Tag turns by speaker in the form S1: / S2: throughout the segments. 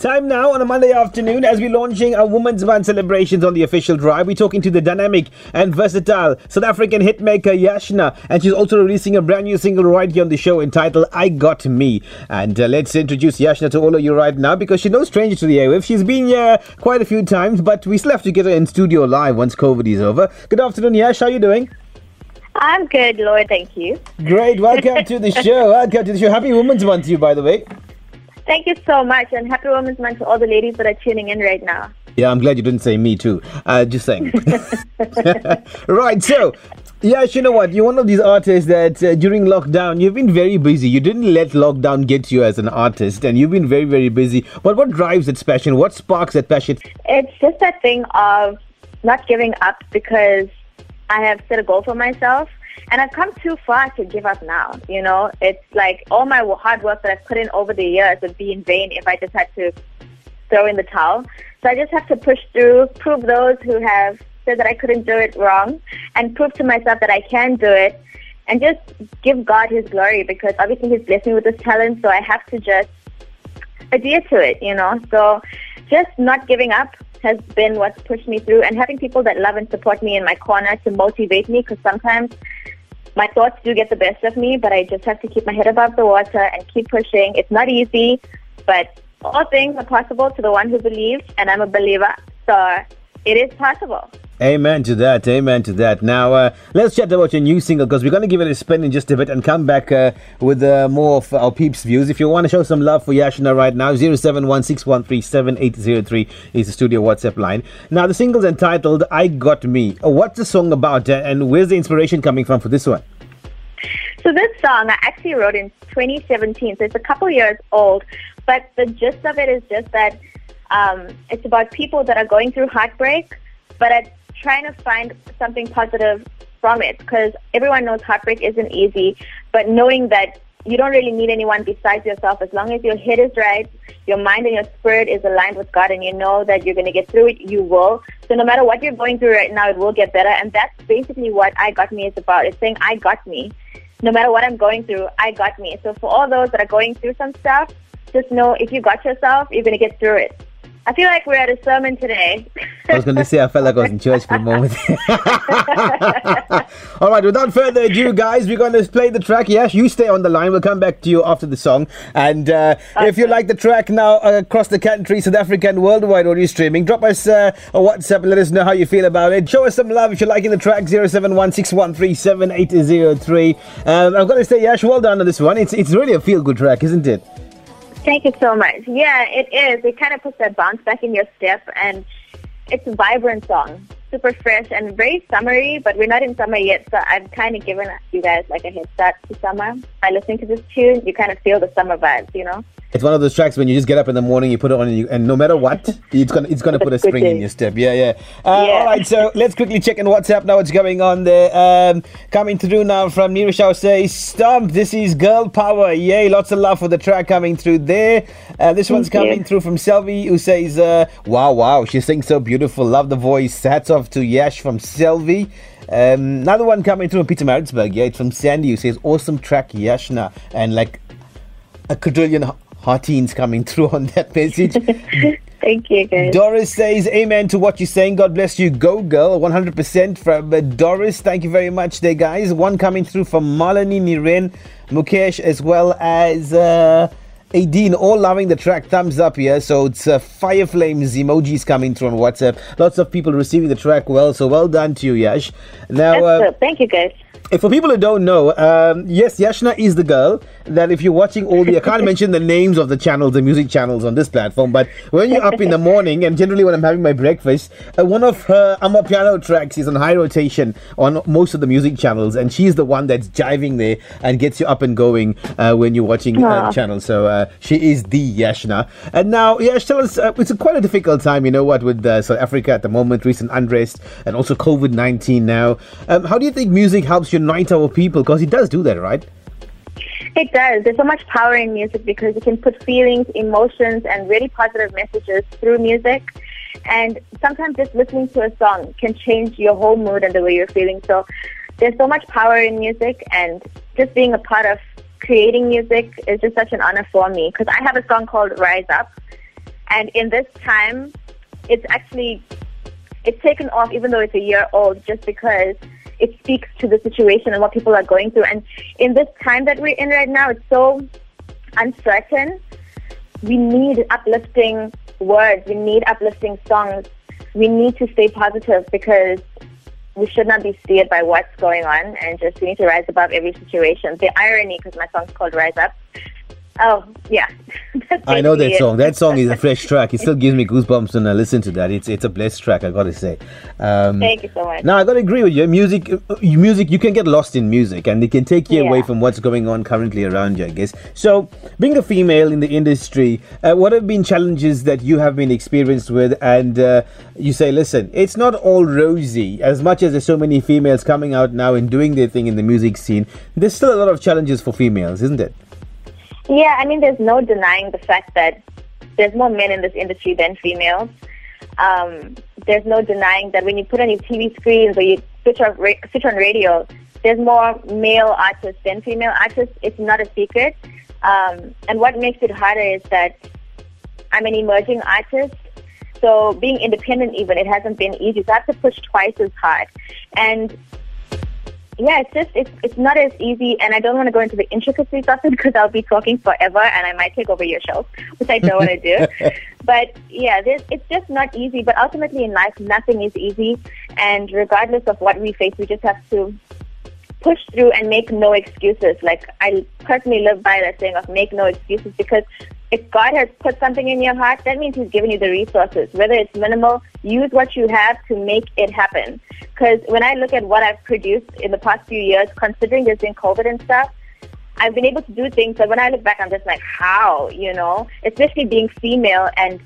S1: Time now on a Monday afternoon as we're launching our Women's Month celebrations on the official drive. We're talking to the dynamic and versatile South African hitmaker Yashna, and she's also releasing a brand new single right here on the show entitled I Got Me. And uh, let's introduce Yashna to all of you right now because she's no stranger to the airwaves. She's been here quite a few times, but we still have to get her in studio live once COVID is over. Good afternoon, Yash. How are you doing?
S2: I'm good, Lord. Thank you.
S1: Great. Welcome to the show. Welcome to the show. Happy Women's Month to you, by the way.
S2: Thank you so much, and happy Women's Month to all the ladies that are tuning in right now.
S1: Yeah, I'm glad you didn't say me too. Uh, just saying. right, so Yes, you know what? You're one of these artists that uh, during lockdown you've been very busy. You didn't let lockdown get you as an artist, and you've been very, very busy. But what drives that passion? What sparks that passion?
S2: It's just that thing of not giving up because I have set a goal for myself and I've come too far to give up now. You know, it's like all my hard work that I've put in over the years would be in vain if I just had to throw in the towel. So I just have to push through, prove those who have said that I couldn't do it wrong, and prove to myself that I can do it, and just give God His glory because obviously He's blessed me with this talent. So I have to just adhere to it. You know, so just not giving up has been what's pushed me through and having people that love and support me in my corner to motivate me because sometimes my thoughts do get the best of me, but I just have to keep my head above the water and keep pushing. It's not easy, but all things are possible to the one who believes, and I'm a believer, so it is possible.
S1: Amen to that. Amen to that. Now, uh, let's chat about your new single because we're going to give it a spin in just a bit and come back uh, with uh, more of our peeps' views. If you want to show some love for Yashna right now, 0716137803 is the studio WhatsApp line. Now, the single's entitled I Got Me. What's the song about uh, and where's the inspiration coming from for this one?
S2: So, this song I actually wrote in 2017, so it's a couple years old, but the gist of it is just that um, it's about people that are going through heartbreak, but are trying to find something positive from it because everyone knows heartbreak isn't easy, but knowing that you don't really need anyone besides yourself as long as your head is right, your mind and your spirit is aligned with God, and you know that you're going to get through it, you will. So no matter what you're going through right now, it will get better. And that's basically what I Got Me is about. It's saying, I got me. No matter what I'm going through, I got me. So for all those that are going through some stuff, just know if you got yourself, you're going to get through it. I feel like we're at a sermon today. I
S1: was going to say, I felt like I was in church for a moment. All right, without further ado, guys, we're going to play the track. Yes, you stay on the line. We'll come back to you after the song. And uh, if you like the track now uh, across the country, South Africa, and worldwide audio streaming, drop us uh, a WhatsApp and let us know how you feel about it. Show us some love if you're liking the track 0716137803. Um, I've got to say, Yash, well done on this one. It's, it's really a feel good track, isn't it?
S2: Thank you so much. Yeah, it is. It kind of puts that bounce back in your step, and it's a vibrant song, super fresh and very summery. But we're not in summer yet, so I've kind of given you guys like a head start to summer. By listening to this tune, you kind of feel the summer vibes, you know.
S1: It's one of those tracks when you just get up in the morning, you put it on, and, you, and no matter what, it's gonna it's gonna put a spring in your step. Yeah, yeah. Uh, yeah. All right, so let's quickly check in WhatsApp now. What's going on there? Um, coming through now from Nirishao says, "Stomp, this is girl power. Yay! Lots of love for the track coming through there. Uh, this Thank one's coming you. through from Selvi, who says, uh, "Wow, wow, she sings so beautiful. Love the voice. Hats off to Yash from Selvi." Um, another one coming through from Pietermaritzburg. Yeah, it's from Sandy who says, "Awesome track, Yashna," and like a quadrillion heartines coming through on that message.
S2: Thank you, guys.
S1: Doris says, Amen to what you're saying. God bless you. Go, girl. 100% from uh, Doris. Thank you very much there, guys. One coming through from Malani Niren, Mukesh, as well as. Uh, Adine, all loving the track. Thumbs up here. So it's uh, fire flames emojis coming through on WhatsApp. Lots of people receiving the track well. So well done to you, Yash.
S2: Now, uh, thank you, guys
S1: for people who don't know, um, yes, Yashna is the girl that if you're watching all the, I can't mention the names of the channels, the music channels on this platform, but when you're up in the morning, and generally when I'm having my breakfast, uh, one of her Amapiano tracks is on high rotation on most of the music channels, and she's the one that's jiving there and gets you up and going uh, when you're watching uh, channels. So uh, she is the Yashna. And now, Yash, tell us, uh, it's a quite a difficult time, you know what, with uh, South Africa at the moment, recent unrest, and also COVID 19 now. Um, how do you think music helps you? unite our people? Because it does do that, right?
S2: It does. There's so much power in music because it can put feelings, emotions, and really positive messages through music. And sometimes just listening to a song can change your whole mood and the way you're feeling. So there's so much power in music, and just being a part of creating music is just such an honor for me because I have a song called Rise Up. And in this time, it's actually it's taken off, even though it's a year old, just because it speaks to the situation and what people are going through. And in this time that we're in right now, it's so uncertain. We need uplifting words. We need uplifting songs. We need to stay positive because we should not be steered by what's going on and just we need to rise above every situation. The irony, because my song's called Rise Up, Oh, yeah.
S1: I know that song. That song is a fresh track. It still gives me goosebumps when I listen to that. It's it's a blessed track, I gotta say.
S2: Um, Thank you so much.
S1: Now I gotta agree with you. Music, uh, music. You can get lost in music, and it can take you yeah. away from what's going on currently around you. I guess. So, being a female in the industry, uh, what have been challenges that you have been experienced with? And uh, you say, listen, it's not all rosy. As much as there's so many females coming out now and doing their thing in the music scene, there's still a lot of challenges for females, isn't it?
S2: Yeah, I mean, there's no denying the fact that there's more men in this industry than females. Um, there's no denying that when you put on your TV screens or you switch on, switch on radio, there's more male artists than female artists. It's not a secret. Um, and what makes it harder is that I'm an emerging artist. So being independent even, it hasn't been easy. So I have to push twice as hard. And yeah, it's just it's it's not as easy, and I don't want to go into the intricacies of it because I'll be talking forever, and I might take over your show, which I don't want to do. But yeah, this, it's just not easy. But ultimately, in life, nothing is easy, and regardless of what we face, we just have to push through and make no excuses. Like I personally live by that saying of make no excuses because if God has put something in your heart, that means He's given you the resources. Whether it's minimal, use what you have to make it happen. Because when I look at what I've produced in the past few years, considering there's been COVID and stuff, I've been able to do things that when I look back, I'm just like, how, you know? Especially being female and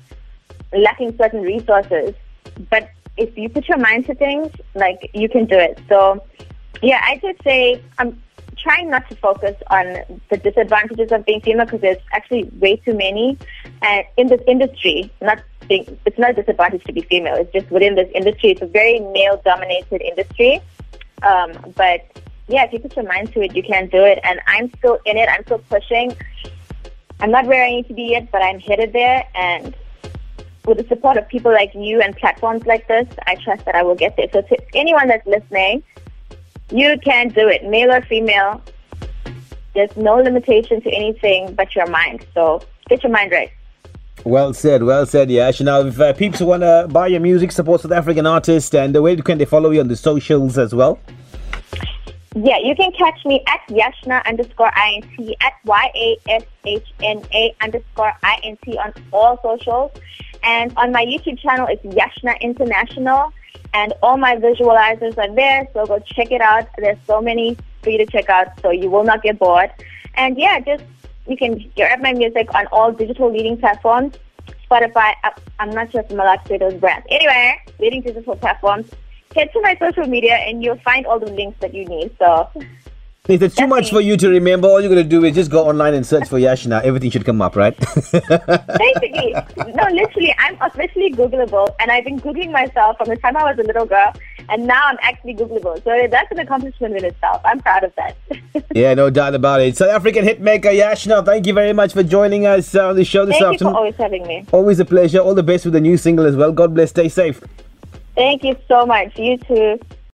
S2: lacking certain resources. But if you put your mind to things, like, you can do it. So, yeah, I just say I'm trying not to focus on the disadvantages of being female because there's actually way too many. And in this industry, not being, it's not a disadvantage to be female. It's just within this industry, it's a very male-dominated industry. Um, but yeah, if you put your mind to it, you can do it. And I'm still in it. I'm still pushing. I'm not where I need to be yet, but I'm headed there. And with the support of people like you and platforms like this, I trust that I will get there. So to anyone that's listening, you can do it, male or female. There's no limitation to anything but your mind. So get your mind right.
S1: Well said, well said, Yash. Now, if uh, people want to buy your music, support South African artists, and uh, where can they follow you on the socials as well?
S2: Yeah, you can catch me at Yashna underscore INT, at Y-A-S-H-N-A underscore INT on all socials. And on my YouTube channel, it's Yashna International and all my visualizers are there. So go check it out. There's so many for you to check out, so you will not get bored. And yeah, just you can get my music on all digital leading platforms. Spotify. Uh, I'm not sure if I'm allowed to say those brands. Anyway, leading digital platforms. Head to my social media and you'll find all the links that you need. So
S1: if it's too much for you to remember, all you're going to do is just go online and search for Yashna. Everything should come up, right?
S2: Basically. No, literally, I'm officially Googleable, and I've been Googling myself from the time I was a little girl, and now I'm actually Googleable. So that's an accomplishment in itself. I'm proud of that.
S1: yeah, no doubt about it. South African hitmaker Yashna, thank you very much for joining us on the show this
S2: thank
S1: afternoon.
S2: Thank you for always having me.
S1: Always a pleasure. All the best with the new single as well. God bless. Stay safe.
S2: Thank you so much. You too.